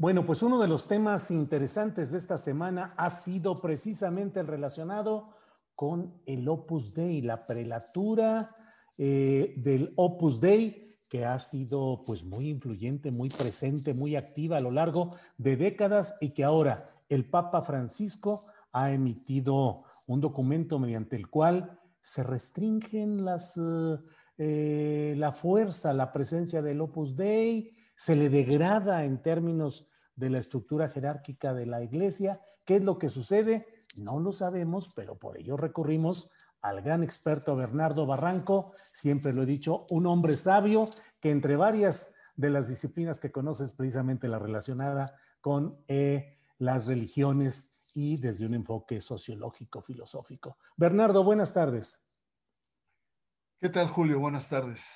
Bueno, pues uno de los temas interesantes de esta semana ha sido precisamente el relacionado con el Opus Dei, la prelatura eh, del Opus Dei, que ha sido pues muy influyente, muy presente, muy activa a lo largo de décadas y que ahora el Papa Francisco ha emitido un documento mediante el cual se restringen las, eh, eh, la fuerza, la presencia del Opus Dei, se le degrada en términos de la estructura jerárquica de la iglesia. ¿Qué es lo que sucede? No lo sabemos, pero por ello recurrimos al gran experto Bernardo Barranco, siempre lo he dicho, un hombre sabio que entre varias de las disciplinas que conoces precisamente la relacionada con eh, las religiones y desde un enfoque sociológico, filosófico. Bernardo, buenas tardes. ¿Qué tal, Julio? Buenas tardes.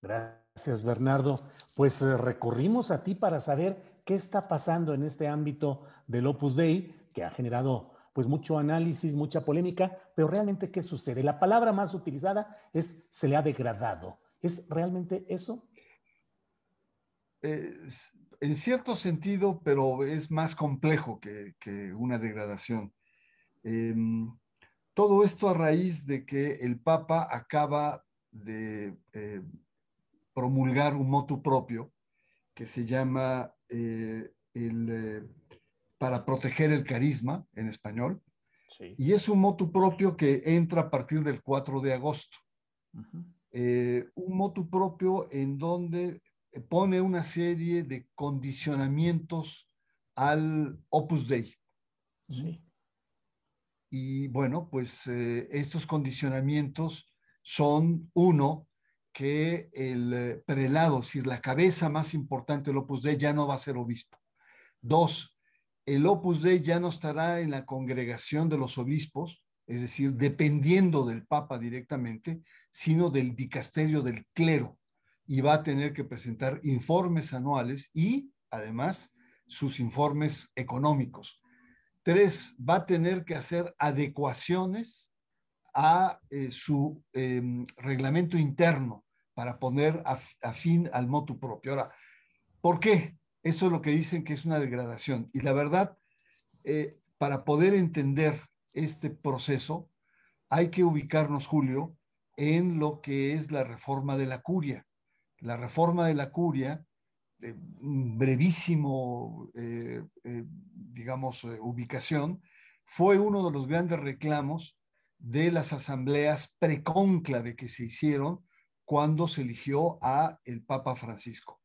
Gracias, Bernardo. Pues eh, recurrimos a ti para saber qué está pasando en este ámbito del Opus Dei, que ha generado pues mucho análisis, mucha polémica, pero realmente qué sucede. La palabra más utilizada es se le ha degradado. ¿Es realmente eso? en cierto sentido, pero es más complejo que, una degradación. Em, todo esto a raíz de que el Papa acaba de eh, promulgar un motu propio que se llama eh, el, eh, para proteger el carisma en español. Y es un motu propio que entra a partir del 4 de agosto. Eh, un motu propio en donde pone una serie de condicionamientos al Opus Dei. Y bueno, pues estos condicionamientos son, uno, que el eh, prelado, es decir, la cabeza más importante del Opus Dei ya no va a ser obispo. Dos, el Opus Dei ya no estará en la congregación de los obispos, es decir, dependiendo del Papa directamente, sino del dicasterio del clero, y va a tener que presentar informes anuales y, además, sus informes económicos. Tres, va a tener que hacer adecuaciones a eh, su em, reglamento interno para poner a, fin al motu propio. Ahora, ¿por qué? Eso es lo que dicen que es una degradación. Y la verdad, eh, para poder entender este proceso, hay que ubicarnos, Julio, en lo que es la reforma de la curia. La reforma de la curia, brevísimo, eh, digamos, ubicación, fue uno de los grandes reclamos de las asambleas precónclave que se hicieron cuando se eligió a el Papa Francisco.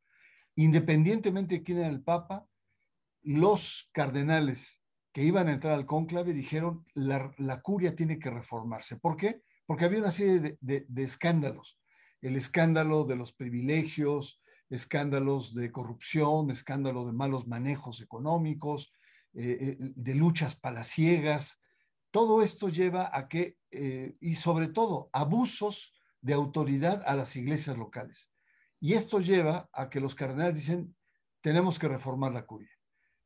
Independientemente de quién era el Papa, los cardenales que iban a entrar al cónclave dijeron la, la curia tiene que reformarse. ¿Por qué? Porque había una serie de, escándalos. El escándalo de los privilegios, escándalos de corrupción, escándalo de malos manejos económicos, eh, eh, de luchas palaciegas, todo esto lleva a que, eh, y sobre todo, abusos de autoridad a las iglesias locales. Y esto lleva a que los cardenales dicen, tenemos que reformar la curia.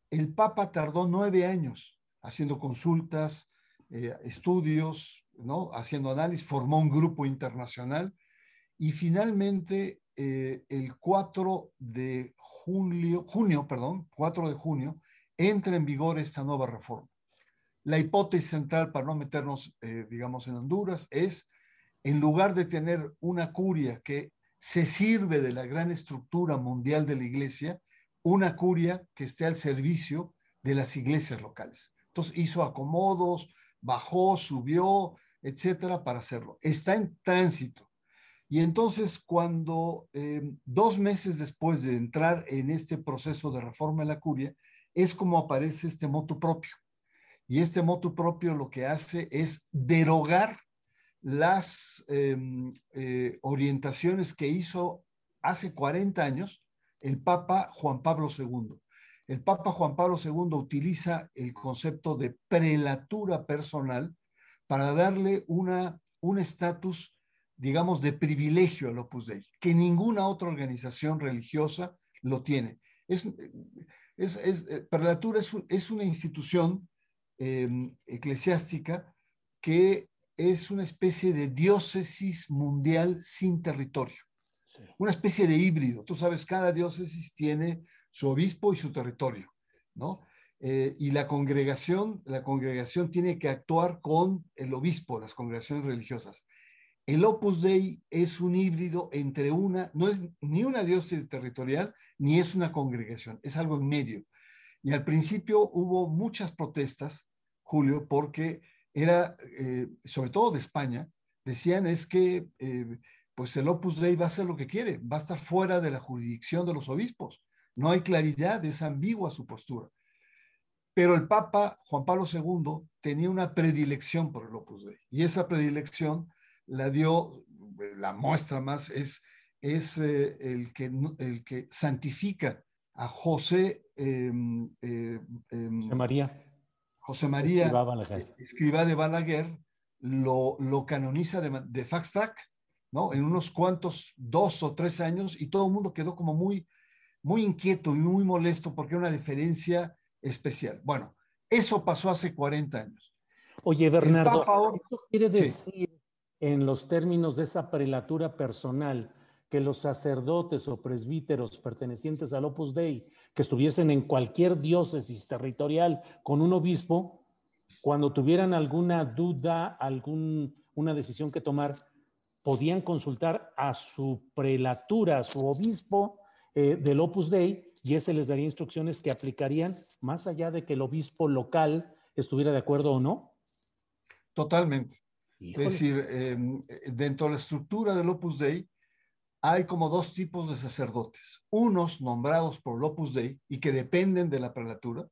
El Papa tardó nueve años haciendo consultas, eh, estudios, ¿no? haciendo análisis, formó un grupo internacional y finalmente eh, el 4 de junio, perdón, 4 de junio, entra en vigor esta nueva reforma. La hipótesis central, para no meternos, eh, digamos, en Honduras, es, en lugar de tener una curia que se sirve de la gran estructura mundial de la iglesia, una curia que esté al servicio de las iglesias locales. Entonces hizo acomodos, bajó, subió, etcétera, para hacerlo. Está en tránsito. Y entonces, cuando eh, dos meses después de entrar en este proceso de reforma de la curia, es como aparece este motu propio. Y este motu propio lo que hace es derogar las em, eh, orientaciones que hizo hace 40 años el Papa Juan Pablo II. El Papa Juan Pablo II utiliza el concepto de prelatura personal para darle una, un estatus, digamos, de privilegio al Opus Dei, que ninguna otra organización religiosa lo tiene. Es, es, eh, prelatura es, es, una institución em, eclesiástica que es una especie de diócesis mundial sin territorio una especie de híbrido. Tú sabes, cada diócesis tiene su obispo y su territorio, ¿no? Eh, y la congregación, la congregación tiene que actuar con el obispo, las congregaciones religiosas. El Opus Dei es un híbrido entre una, no es ni una diócesis territorial, ni es una congregación, es algo en medio. Y al principio hubo muchas protestas, Julio, porque era, eh, sobre todo de España, decían es que eh, pues el Opus Dei va a hacer lo que quiere, va a estar fuera de la jurisdicción de los obispos. No hay claridad, es ambigua su postura. Pero el Papa Juan Pablo II tenía una predilección por el Opus Dei y esa predilección la dio, la muestra más es, es eh, el, que, el que santifica a José, em, em, José María. José María, escriba, de Balaguer, lo, lo canoniza de, de Fax ¿no? En unos cuantos, dos o tres años, y todo el mundo quedó como muy, muy inquieto y muy molesto porque era una diferencia especial. Bueno, eso pasó hace 40 años. Oye, Bernardo, ¿eso quiere decir en los términos de esa prelatura personal que los sacerdotes o presbíteros pertenecientes al Opus Dei que estuviesen en cualquier diócesis territorial con un obispo, cuando tuvieran alguna duda, alguna decisión que tomar, podían consultar a su prelatura, a su obispo eh, del Opus Dei, y ese les daría instrucciones que aplicarían más allá de que el obispo local estuviera de acuerdo o no. Totalmente. Es decir, em, dentro de la estructura del Opus Dei hay como dos tipos de sacerdotes. Unos nombrados por el Opus Dei y que dependen de la prelatura,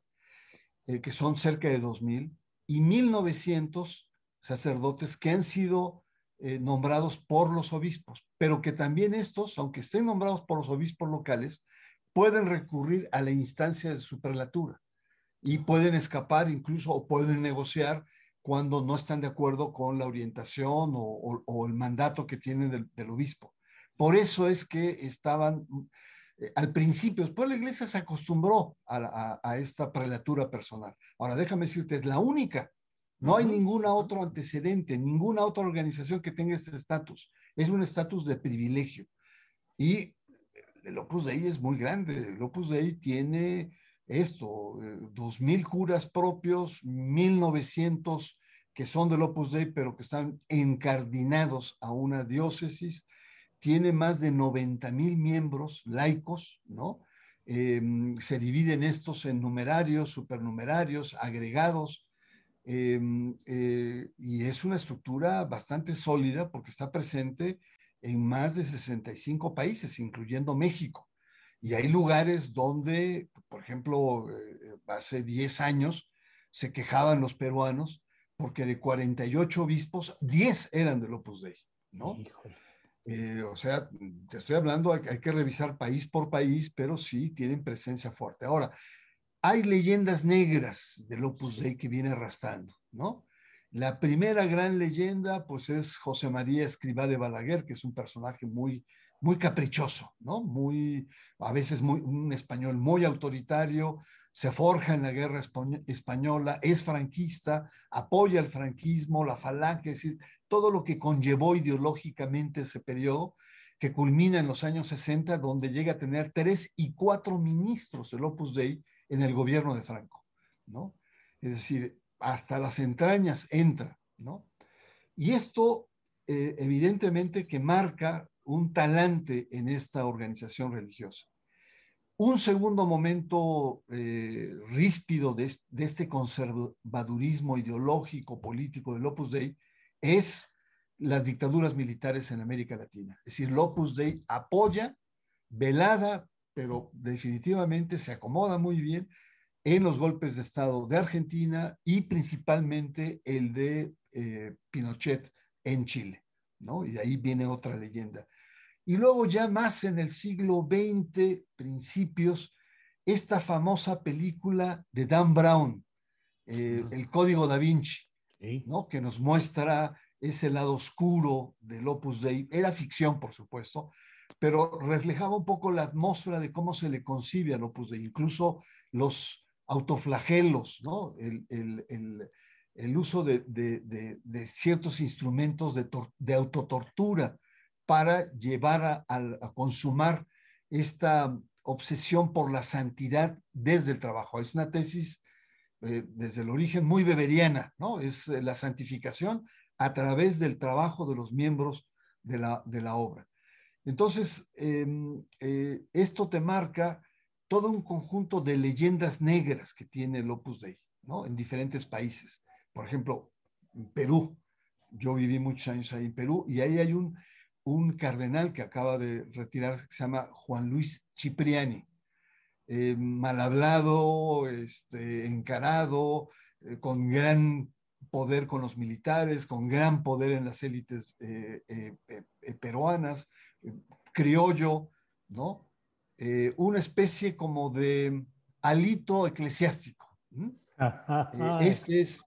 eh, que son cerca de 2.000, y 1.900 sacerdotes que han sido eh, nombrados por los obispos, pero que también estos, aunque estén nombrados por los obispos locales, pueden recurrir a la instancia de su prelatura y pueden escapar incluso o pueden negociar cuando no están de acuerdo con la orientación o, el mandato que tienen del, obispo. Por eso es que estaban eh, al principio, después la iglesia se acostumbró a, a, esta prelatura personal. Ahora, déjame decirte, es la única no hay ningún otro antecedente, ninguna otra organización que tenga este estatus. Es un estatus de privilegio. Y el Opus Dei es muy grande. El Opus Dei tiene esto, eh, dos mil curas propios, 1900 que son del Opus Dei, pero que están encardinados a una diócesis. Tiene más de 90 mil miembros laicos, ¿no? Em, se dividen estos en numerarios, supernumerarios, agregados Em, eh, y es una estructura bastante sólida porque está presente en más de 65 países, incluyendo México. Y hay lugares donde, por ejemplo, eh, hace 10 años se quejaban los peruanos porque de 48 obispos, 10 eran del Opus Dei, ¿no? Eh, o sea, te estoy hablando, hay, hay, que revisar país por país, pero sí tienen presencia fuerte. Ahora, hay leyendas negras del Opus Dei que viene arrastrando, ¿no? La primera gran leyenda, pues, es José María Escribá de Balaguer, que es un personaje muy, muy caprichoso, ¿no? Muy, a veces muy, un español muy autoritario, se forja en la guerra española, es franquista, apoya el franquismo, la falange, es todo lo que conllevó ideológicamente ese periodo, que culmina en los años 60, donde llega a tener tres y cuatro ministros del Opus Dei en el gobierno de Franco, ¿no? Es decir, hasta las entrañas entra, ¿no? Y esto, eh, evidentemente, que marca un talante en esta organización religiosa. Un segundo momento eh, ríspido de, este conservadurismo ideológico, político del Opus Dei es las dictaduras militares en América Latina. Es decir, el Opus Dei apoya, velada, pero definitivamente se acomoda muy bien en los golpes de Estado de Argentina y principalmente el de eh, Pinochet en Chile, ¿no? Y de ahí viene otra leyenda. Y luego ya más en el siglo XX, principios, esta famosa película de Dan Brown, eh, El Código da Vinci, ¿no? Que nos muestra ese lado oscuro del Opus Dei. Era ficción, por supuesto, pero reflejaba un poco la atmósfera de cómo se le concibe al Opus Dei, incluso los autoflagelos, ¿no? el, el, el, uso de, de, de, ciertos instrumentos de, autotortura para llevar a, consumar esta obsesión por la santidad desde el trabajo. Es una tesis eh, desde el origen muy beberiana, ¿no? Es eh, la santificación a través del trabajo de los miembros de la, de la obra. Entonces, em, eh, esto te marca todo un conjunto de leyendas negras que tiene el Opus Dei, ¿no? En diferentes países. Por ejemplo, en Perú. Yo viví muchos años ahí en Perú y ahí hay un, un cardenal que acaba de retirarse que se llama Juan Luis Cipriani. Eh, mal hablado, este, encarado, eh, con gran poder con los militares, con gran poder en las élites eh, peruanas, criollo, ¿no? Eh, una especie como de alito eclesiástico. Eh, este, es,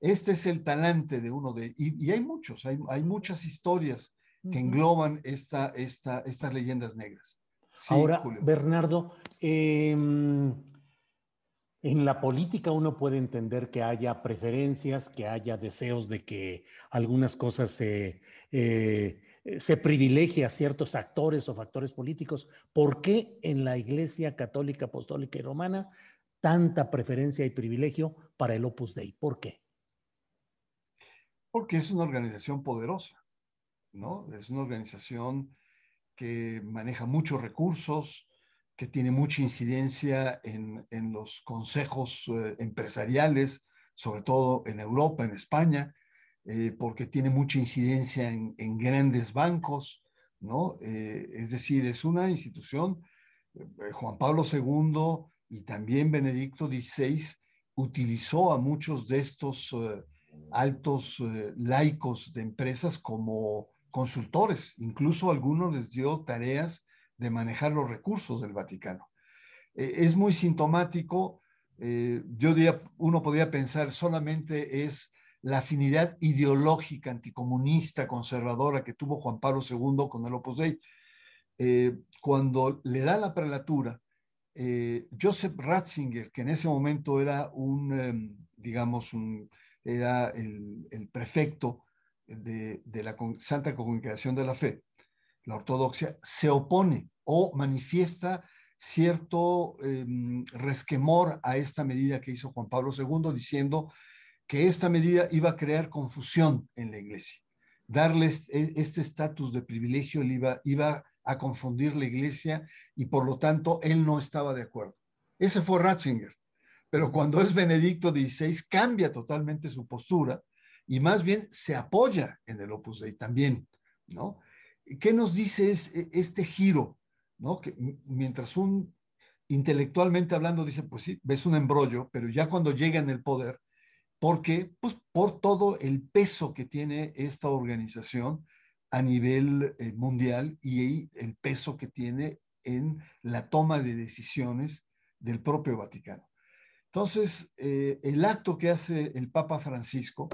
este es el talante de uno de, y, y hay muchos, hay, hay, muchas historias que engloban esta, esta, estas leyendas negras. Ahora, Bernardo, em, en la política uno puede entender que haya preferencias, que haya deseos de que algunas cosas se, eh, se privilegie a ciertos actores o factores políticos. ¿Por qué en la Iglesia Católica, Apostólica y Romana tanta preferencia y privilegio para el Opus Dei? ¿Por qué? Porque es una organización poderosa, Es una organización que maneja muchos recursos, que tiene mucha incidencia en, en los consejos eh, empresariales, sobre todo en Europa, en España, eh, porque tiene mucha incidencia en, en grandes bancos, ¿no? Eh, es decir, es una institución, Juan Pablo II y también Benedicto XVI utilizó a muchos de estos altos laicos de empresas como consultores, incluso algunos les dio tareas de manejar los recursos del Vaticano. E, es muy sintomático, eh, yo diría, uno podría pensar solamente es la afinidad ideológica anticomunista, conservadora que tuvo Juan Pablo II con el Opus Dei. Eh, cuando le da la prelatura, eh, Joseph Ratzinger, que en ese momento era un, em, digamos, un, era el, el prefecto de, la Santa Congregación de la Fe, la ortodoxia, se opone o manifiesta cierto em, resquemor a esta medida que hizo Juan Pablo II, diciendo que esta medida iba a crear confusión en la iglesia. Darles e, este estatus de privilegio iba, iba a confundir la iglesia y por lo tanto él no estaba de acuerdo. Ese fue Ratzinger. Pero cuando es Benedicto XVI cambia totalmente su postura y más bien se apoya en el Opus Dei también, ¿no? ¿Qué nos dice e, este giro? ¿no? Que mientras un intelectualmente hablando dice, pues sí, ves un embrollo, pero ya cuando llega en el poder, porque pues por todo el peso que tiene esta organización a nivel eh, mundial y el peso que tiene en la toma de decisiones del propio Vaticano. Entonces, eh, el acto que hace el Papa Francisco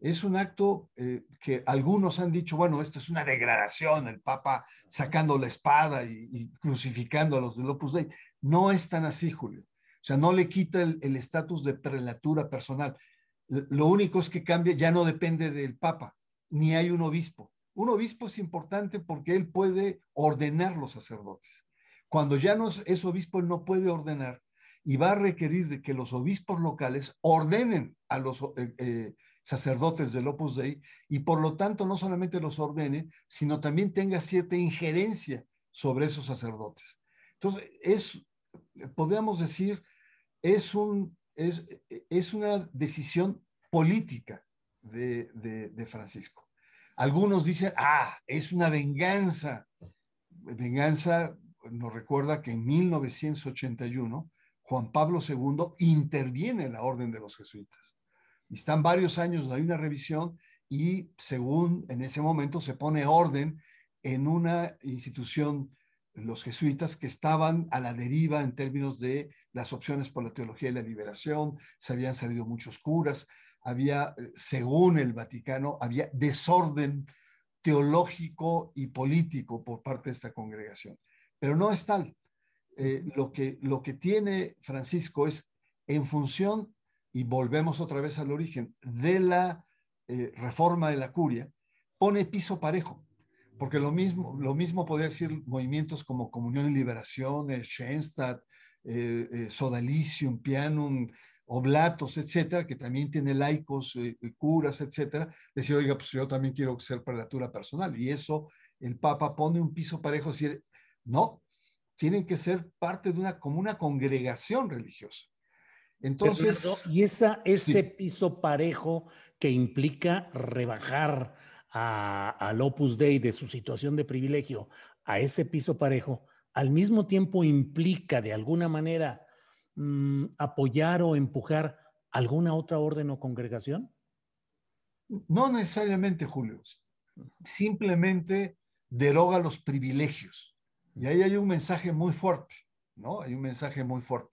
es un acto eh, que algunos han dicho, bueno, esto es una degradación, el Papa sacando la espada y, crucificando a los del Opus Dei. No es tan así, Julio. O sea, no le quita el estatus de prelatura personal. Lo único es que cambia, ya no depende del Papa, ni hay un obispo. Un obispo es importante porque él puede ordenar los sacerdotes. Cuando ya no es obispo, él no puede ordenar y va a requerir de que los obispos locales ordenen a los eh, eh, sacerdotes del Opus Dei y por lo tanto no solamente los ordene, sino también tenga cierta injerencia sobre esos sacerdotes. Entonces, es, podríamos decir, es, un, es, es una decisión política de, de, Francisco. Algunos dicen, ah, es una venganza. Venganza nos recuerda que en 1981 Juan Pablo II interviene en la orden de los jesuitas. Están varios años, hay una revisión y según en ese momento se pone orden en una institución, los jesuitas, que estaban a la deriva en términos de las opciones por la teología y la liberación, se habían salido muchos curas, había, según el Vaticano, había desorden teológico y político por parte de esta congregación. Pero no es tal. Eh, lo, que, lo que tiene Francisco es en función, y volvemos otra vez al origen, de la eh, reforma de la curia, pone piso parejo. Porque lo mismo, lo mismo podría decir movimientos como Comunión y Liberación, el Schoenstatt, eh, Sodalicium, Pianum, Oblatos, etcétera, que también tiene laicos, curas, etcétera, decir, oiga, pues yo también quiero ser prelatura personal. Y eso el Papa pone un piso parejo, decir, no, tienen que ser parte de una, como una congregación religiosa. Entonces. y esa, ese piso parejo que implica rebajar al Opus Dei de su situación de privilegio a ese piso parejo, al mismo tiempo implica de alguna manera mm, apoyar o empujar alguna otra orden o congregación? No necesariamente, Julio. Simplemente deroga los privilegios. Y ahí hay un mensaje muy fuerte, ¿no? Hay un mensaje muy fuerte.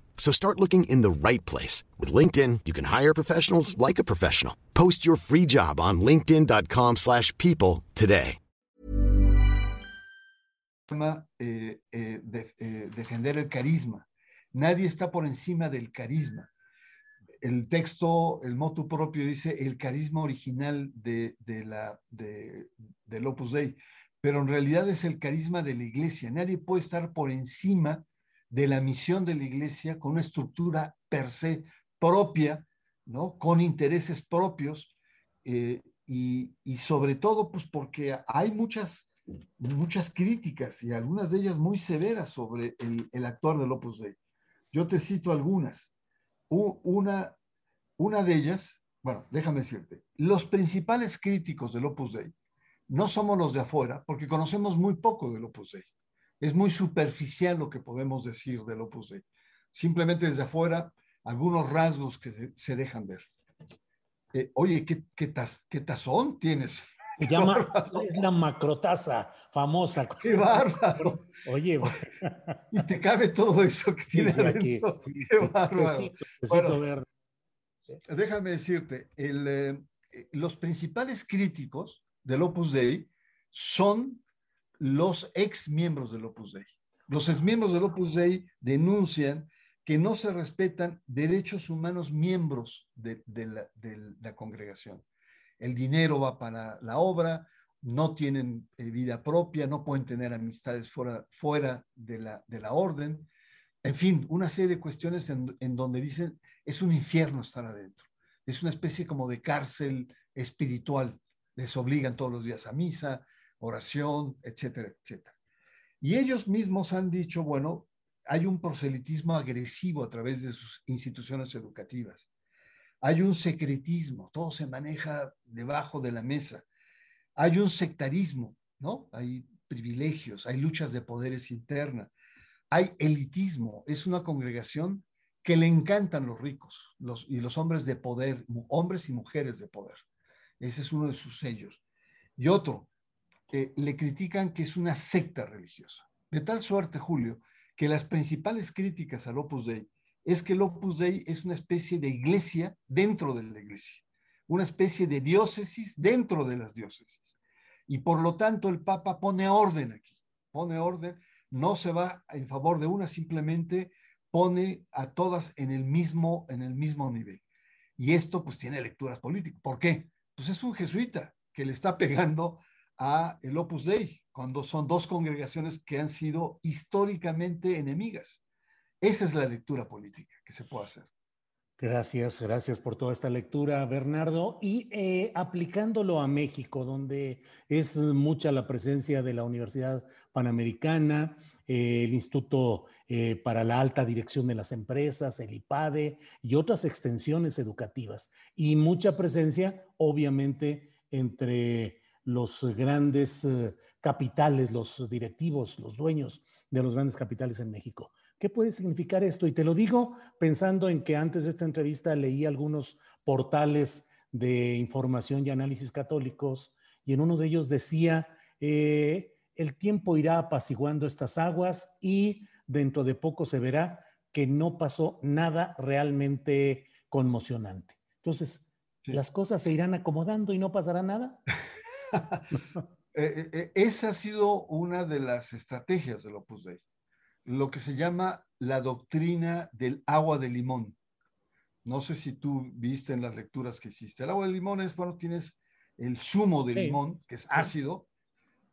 So start looking in the right place. With LinkedIn, you can hire professionals like a professional. Post your free job on linkedin.com slash people today. Eh, eh, de, eh, defender el carisma. Nadie está por encima del carisma. El texto, el motu propio dice el carisma original de, de la, de, del Opus Dei pero en realidad es el carisma de la iglesia. Nadie puede estar por encima de la misión de la iglesia con una estructura per se propia, ¿no? Con intereses propios eh, y, sobre todo, pues porque hay muchas, muchas críticas y algunas de ellas muy severas sobre el, el actuar del Opus Dei. Yo te cito algunas. Una, una de ellas, bueno, déjame decirte, los principales críticos del Opus Dei no somos los de afuera, porque conocemos muy poco del Opus Dei. Es muy superficial lo que podemos decir del Opus Dei. Simplemente desde afuera, algunos rasgos que se dejan ver. Eh, oye, ¿qué, qué, tazón tienes? Se llama, es la macrotaza famosa. ¡Qué bárbaro! Oye, y te cabe todo eso que tiene adentro. ¡Qué bárbaro! bueno, déjame decirte, eh, los principales críticos del Opus Dei son los ex miembros del Opus Dei. Los ex miembros del Opus Dei denuncian que no se respetan derechos humanos miembros de, la, congregación. El dinero va para la obra, no tienen eh, vida propia, no pueden tener amistades fuera, fuera de, la, de la orden. En fin, una serie de cuestiones en, en donde dicen es un infierno estar adentro. Es una especie como de cárcel espiritual les obligan todos los días a misa, oración, etcétera, etcétera. Y ellos mismos han dicho, bueno, hay un proselitismo agresivo a través de sus instituciones educativas. Hay un secretismo, todo se maneja debajo de la mesa. Hay un sectarismo, ¿no? Hay privilegios, hay luchas de poderes internas, hay elitismo. Es una congregación que le encantan los ricos los, y los hombres de poder, hombres y mujeres de poder. Ese es uno de sus sellos. Y otro, le critican que es una secta religiosa. De tal suerte, Julio, que las principales críticas al Opus Dei es que el Opus Dei es una especie de iglesia dentro de la iglesia, una especie de diócesis dentro de las diócesis. Y por lo tanto el Papa pone orden aquí, pone orden, no se va en favor de una, simplemente pone a todas en el mismo, en el mismo nivel. Y esto pues tiene lecturas políticas. ¿Por qué? Pues es un jesuita que le está pegando a el Opus Dei, cuando son dos congregaciones que han sido históricamente enemigas. Esa es la lectura política que se puede hacer. Gracias, gracias por toda esta lectura, Bernardo. Y eh, aplicándolo a México, donde es mucha la presencia de la Universidad Panamericana, eh, el Instituto eh, para la Alta Dirección de las Empresas, el IPADE y otras extensiones educativas, y mucha presencia, obviamente, entre los grandes capitales, los directivos, los dueños de los grandes capitales en México. ¿Qué puede significar esto? Y te lo digo pensando en que antes de esta entrevista leí algunos portales de información y análisis católicos y en uno de ellos decía, eh, el tiempo irá apaciguando estas aguas y dentro de poco se verá que no pasó nada realmente conmocionante. Entonces, ¿las cosas se irán acomodando y no pasará nada? Eh, eh, esa ha sido una de las estrategias del Opus Dei lo que se llama la doctrina del agua de limón. No sé si tú viste en las lecturas que hiciste. El agua de limón es, bueno, tienes el zumo de limón, que es ácido,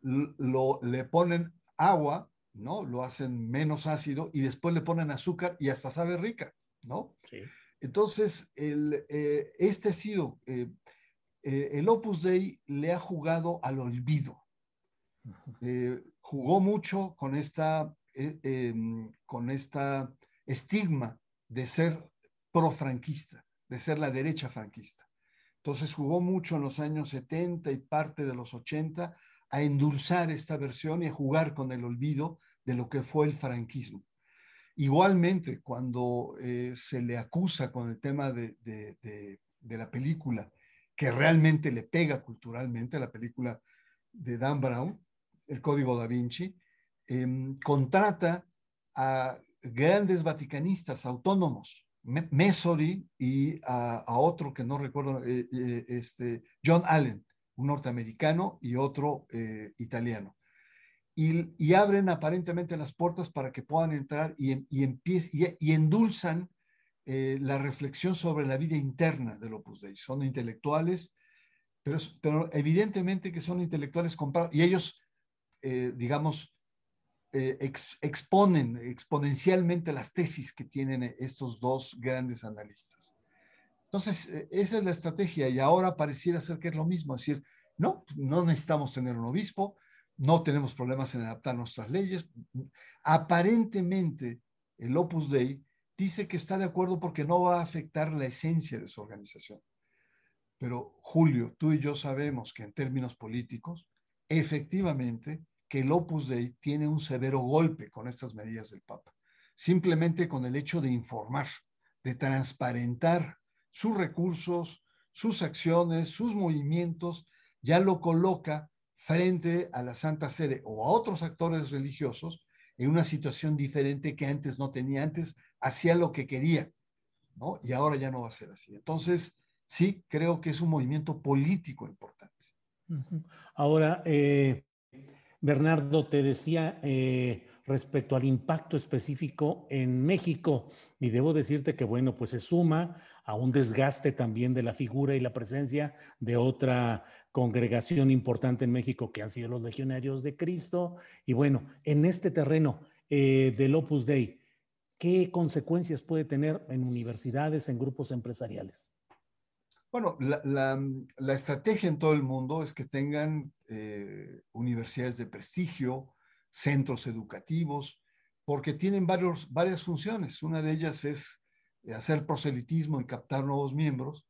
lo, le ponen agua, ¿no? Lo hacen menos ácido y después le ponen azúcar y hasta sabe rica, ¿no? Entonces, el, eh, este ha sido, eh, eh, el Opus Dei le ha jugado al olvido. jugó mucho con esta eh, em, con esta estigma de ser pro-franquista, de ser la derecha franquista. Entonces jugó mucho en los años 70 y parte de los 80 a endulzar esta versión y a jugar con el olvido de lo que fue el franquismo. Igualmente, cuando eh, se le acusa con el tema de, de, la película, que realmente le pega culturalmente, la película de Dan Brown, El Código da Vinci, Em, contrata a grandes vaticanistas autónomos, Mesori y a, otro que no recuerdo, eh, eh, este, John Allen, un norteamericano y otro eh, italiano. Y, abren aparentemente las puertas para que puedan entrar y, y, y, endulzan la reflexión sobre la vida interna del Opus Dei. Son intelectuales, pero, pero evidentemente que son intelectuales comprados y ellos, digamos, eh, exponen exponencialmente las tesis que tienen estos dos grandes analistas. Entonces, eh, esa es la estrategia y ahora pareciera ser que es lo mismo, es decir, no, no necesitamos tener un obispo, no tenemos problemas en adaptar nuestras leyes. Aparentemente, el Opus Dei dice que está de acuerdo porque no va a afectar la esencia de su organización. Pero Julio, tú y yo sabemos que en términos políticos, efectivamente, que el Opus Dei tiene un severo golpe con estas medidas del Papa. Simplemente con el hecho de informar, de transparentar sus recursos, sus acciones, sus movimientos, ya lo coloca frente a la Santa Sede o a otros actores religiosos en una situación diferente que antes no tenía. Antes hacía lo que quería, ¿no? Y ahora ya no va a ser así. Entonces, sí, creo que es un movimiento político importante. Ahora, eh, Bernardo, te decía eh, respecto al impacto específico en México, y debo decirte que, bueno, pues se suma a un desgaste también de la figura y la presencia de otra congregación importante en México que han sido los legionarios de Cristo. Y bueno, en este terreno eh, del Opus Dei, ¿qué consecuencias puede tener en universidades, en grupos empresariales? Bueno, la, estrategia en todo el mundo es que tengan eh, universidades de prestigio, centros educativos, porque tienen varios, varias funciones. Una de ellas es hacer proselitismo y captar nuevos miembros,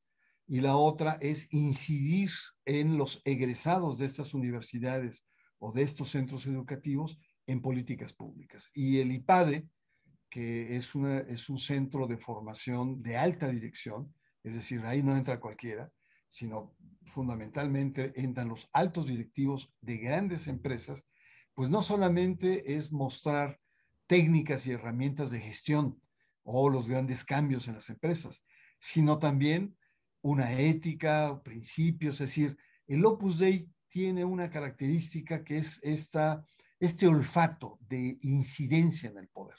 y la otra es incidir en los egresados de estas universidades o de estos centros educativos en políticas públicas. Y el IPADE, que es, una, es un centro de formación de alta dirección, es decir, ahí no entra cualquiera, sino fundamentalmente entran los altos directivos de grandes empresas, pues no solamente es mostrar técnicas y herramientas de gestión o los grandes cambios en las empresas, sino también una ética, principios, es decir, el Opus Dei tiene una característica que es esta, este olfato de incidencia en el poder.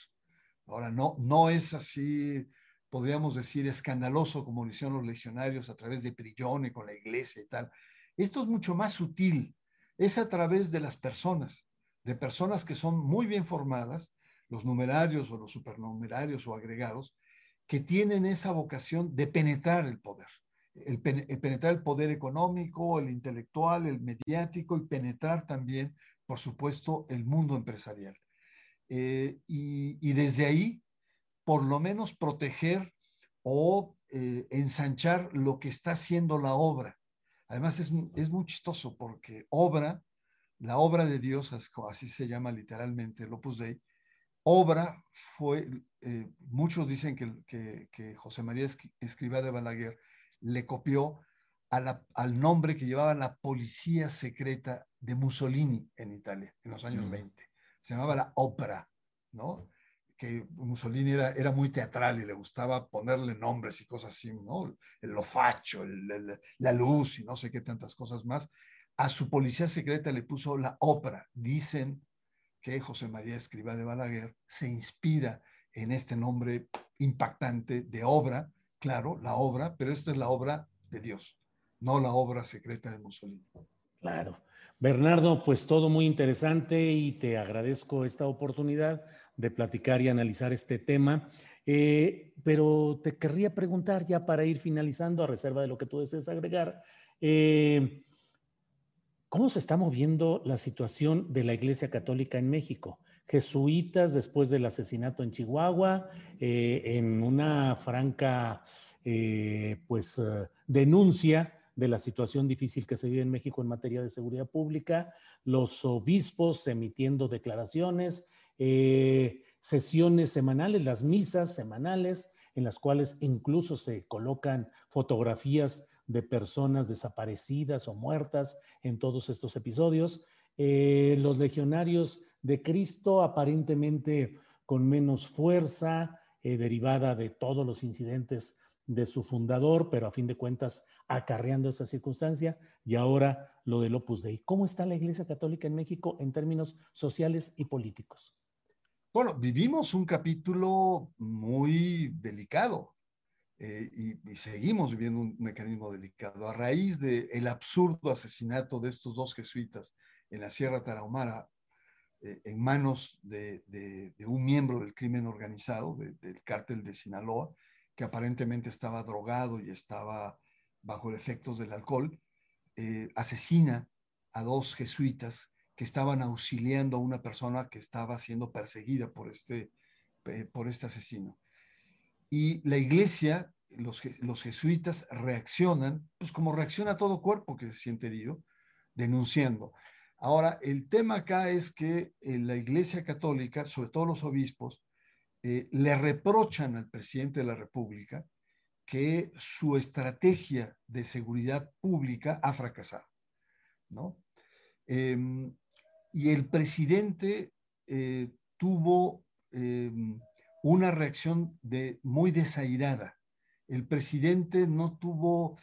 Ahora, no, no es así, podríamos decir, escandaloso como lo hicieron los legionarios a través de Prillone con la iglesia y tal. Esto es mucho más sutil, es a través de las personas, de personas que son muy bien formadas, los numerarios o los supernumerarios o agregados, que tienen esa vocación de penetrar el poder el, penetrar el poder económico, el intelectual, el mediático y penetrar también, por supuesto, el mundo empresarial. Eh, y, desde ahí, por lo menos proteger o eh, ensanchar lo que está haciendo la obra. Además, es, muy chistoso porque obra, la obra de Dios, así se llama literalmente el Opus Dei, obra fue, eh, muchos dicen que, que, José María Escribá de Balaguer le copió al nombre que llevaba la policía secreta de Mussolini en Italia en los años 20. Mm. Se llamaba la ópera, ¿no? Que Mussolini era, era muy teatral y le gustaba ponerle nombres y cosas así, ¿no? El lofacho, la luz y no sé qué tantas cosas más. A su policía secreta le puso la ópera. Dicen que José María Escriba de Balaguer se inspira en este nombre impactante de obra claro, la obra, pero esta es la obra de Dios, no la obra secreta de Mussolini. Claro. Bernardo, pues todo muy interesante y te agradezco esta oportunidad de platicar y analizar este tema. Eh, pero te querría preguntar ya para ir finalizando, a reserva de lo que tú desees agregar, eh, ¿cómo se está moviendo la situación de la Iglesia Católica en México? Jesuitas después del asesinato en Chihuahua, eh, en una franca eh, pues, eh, denuncia de la situación difícil que se vive en México en materia de seguridad pública, los obispos emitiendo declaraciones, sesiones semanales, las misas semanales, en las cuales incluso se colocan fotografías de personas desaparecidas o muertas en todos estos episodios. los legionarios de Cristo, aparentemente con menos fuerza, eh, derivada de todos los incidentes de su fundador, pero a fin de cuentas acarreando esa circunstancia, y ahora lo del Opus Dei. ¿Cómo está la Iglesia Católica en México en términos sociales y políticos? Bueno, vivimos un capítulo muy delicado eh, y, seguimos viviendo un mecanismo delicado. A raíz del absurdo asesinato de estos dos jesuitas en la Sierra Tarahumara eh, en manos de, un miembro del crimen organizado, del cártel de Sinaloa, que aparentemente estaba drogado y estaba bajo efectos del alcohol, eh, asesina a dos jesuitas que estaban auxiliando a una persona que estaba siendo perseguida por este, por este asesino. Y la iglesia, los, los jesuitas reaccionan, pues como reacciona todo cuerpo que se siente herido, denunciando. Ahora, el tema acá es que eh, la Iglesia Católica, sobre todo los obispos, eh, le reprochan al presidente de la República que su estrategia de seguridad pública ha fracasado, ¿no? Em, y el presidente eh, tuvo em, una reacción muy desairada el presidente no tuvo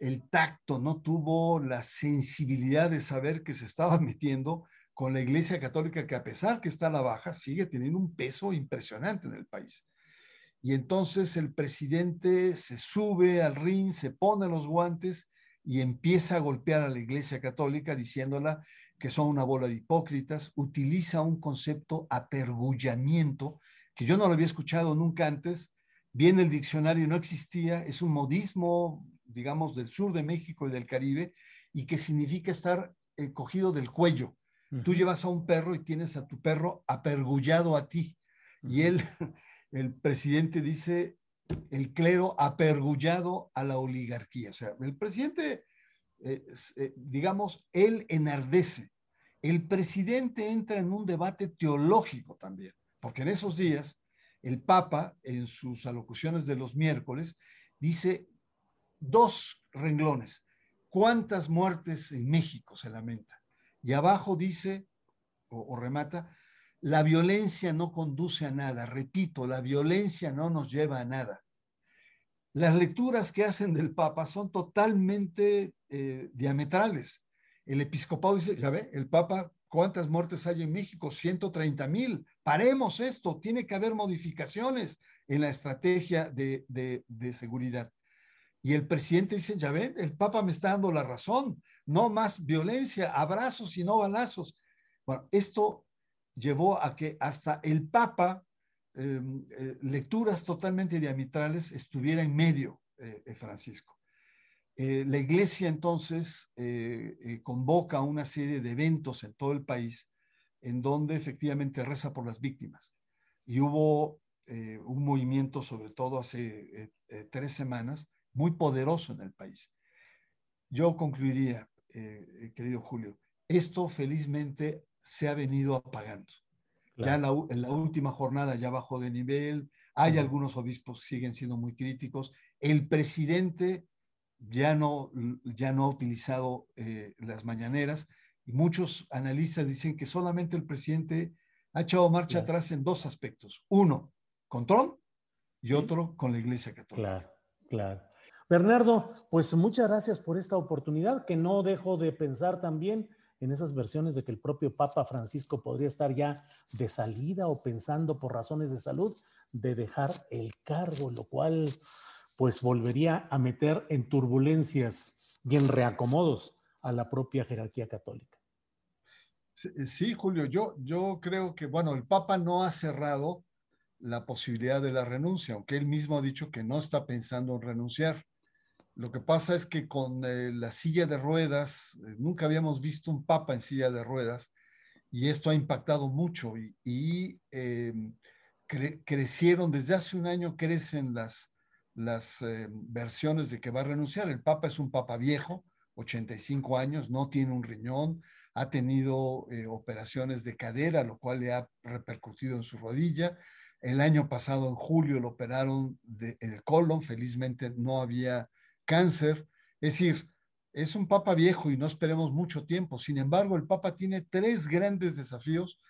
el tacto, no tuvo la sensibilidad de saber que se estaba metiendo con la Iglesia Católica, que a pesar que está a la baja, sigue teniendo un peso impresionante en el país. Y entonces el presidente se sube al ring, se pone los guantes y empieza a golpear a la Iglesia Católica diciéndola que son una bola de hipócritas, utiliza un concepto apergullamiento que yo no lo había escuchado nunca antes, Viene el diccionario no existía, es un modismo, digamos, del sur de México y del Caribe, y que significa estar eh, cogido del cuello. Tú llevas a un perro y tienes a tu perro apergullado a ti. Y él, el presidente dice, el clero apergullado a la oligarquía. O sea, el presidente, eh, eh, digamos, él enardece. El presidente entra en un debate teológico también, porque en esos días el Papa, en sus alocuciones de los miércoles, dice dos renglones. ¿Cuántas muertes en México se lamenta? Y abajo dice, o, remata, la violencia no conduce a nada. Repito, la violencia no nos lleva a nada. Las lecturas que hacen del Papa son totalmente eh, diametrales. El episcopado dice, ya ve, el Papa, ¿cuántas muertes hay en México? 130 mil. Paremos esto, tiene que haber modificaciones en la estrategia de, de seguridad. Y el presidente dice, ya ven, el Papa me está dando la razón, no más violencia, abrazos y no balazos. Bueno, esto llevó a que hasta el Papa, em, eh, lecturas totalmente diametrales, estuviera en medio, eh, eh, la iglesia entonces convoca una serie de eventos en todo el país en donde efectivamente reza por las víctimas. Y hubo un movimiento, sobre todo hace tres semanas, muy poderoso en el país. Yo concluiría, eh, eh, querido Julio, esto felizmente se ha venido apagando. Ya en la, última jornada ya bajó de nivel, hay algunos obispos que siguen siendo muy críticos, el presidente ya no, ya no ha utilizado eh, las mañaneras y muchos analistas dicen que solamente el presidente ha echado marcha atrás en dos aspectos. Uno, con Trump y otro con la Iglesia Católica. Claro, claro. Bernardo, pues muchas gracias por esta oportunidad, que no dejo de pensar también en esas versiones de que el propio Papa Francisco podría estar ya de salida o pensando por razones de salud de dejar el cargo, lo cual pues volvería a meter en turbulencias y en reacomodos a la propia jerarquía católica. Sí, Julio, yo, yo creo que, bueno, el Papa no ha cerrado la posibilidad de la renuncia, aunque él mismo ha dicho que no está pensando en renunciar. Lo que pasa es que con eh, la silla de ruedas, eh, nunca habíamos visto un papa en silla de ruedas y esto ha impactado mucho y, em, crecieron, desde hace un año crecen las, las em, versiones de que va a renunciar. El papa es un papa viejo, 85 años, no tiene un riñón, ha tenido eh, operaciones de cadera, lo cual le ha repercutido en su rodilla. El año pasado, en julio, lo operaron de, el colon, felizmente no había cáncer. Es decir, es un papa viejo y no esperemos mucho tiempo. Sin embargo, el papa tiene tres grandes desafíos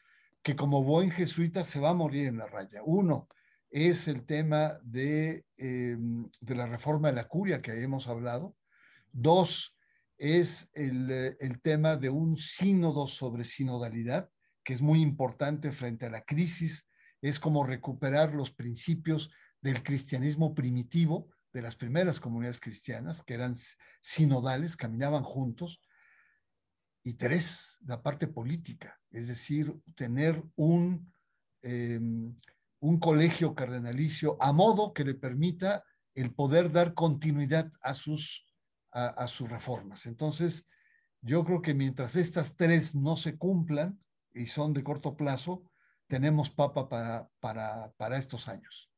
que como buen jesuita se va a morir en la raya. Uno es el tema de, em, de la reforma de la curia que hemos hablado. Dos es el, el tema de un sínodo sobre sinodalidad, que es muy importante frente a la crisis. Es como recuperar los principios del cristianismo primitivo, de las primeras comunidades cristianas, que eran sinodales, caminaban juntos. Y tres, la parte política, es decir, tener un, em, un colegio cardenalicio a modo que le permita el poder dar continuidad a sus, a, sus reformas. Entonces, yo creo que mientras estas tres no se cumplan y son de corto plazo, tenemos papa para, para, para estos años.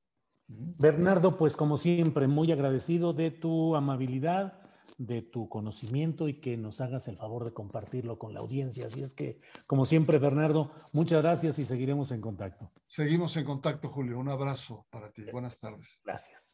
Bernardo, pues como siempre, muy agradecido de tu amabilidad, de tu conocimiento y que nos hagas el favor de compartirlo con la audiencia. Así es que, como siempre, Bernardo, muchas gracias y seguiremos en contacto. Seguimos en contacto, Julio. Un abrazo para ti. Buenas tardes. Gracias.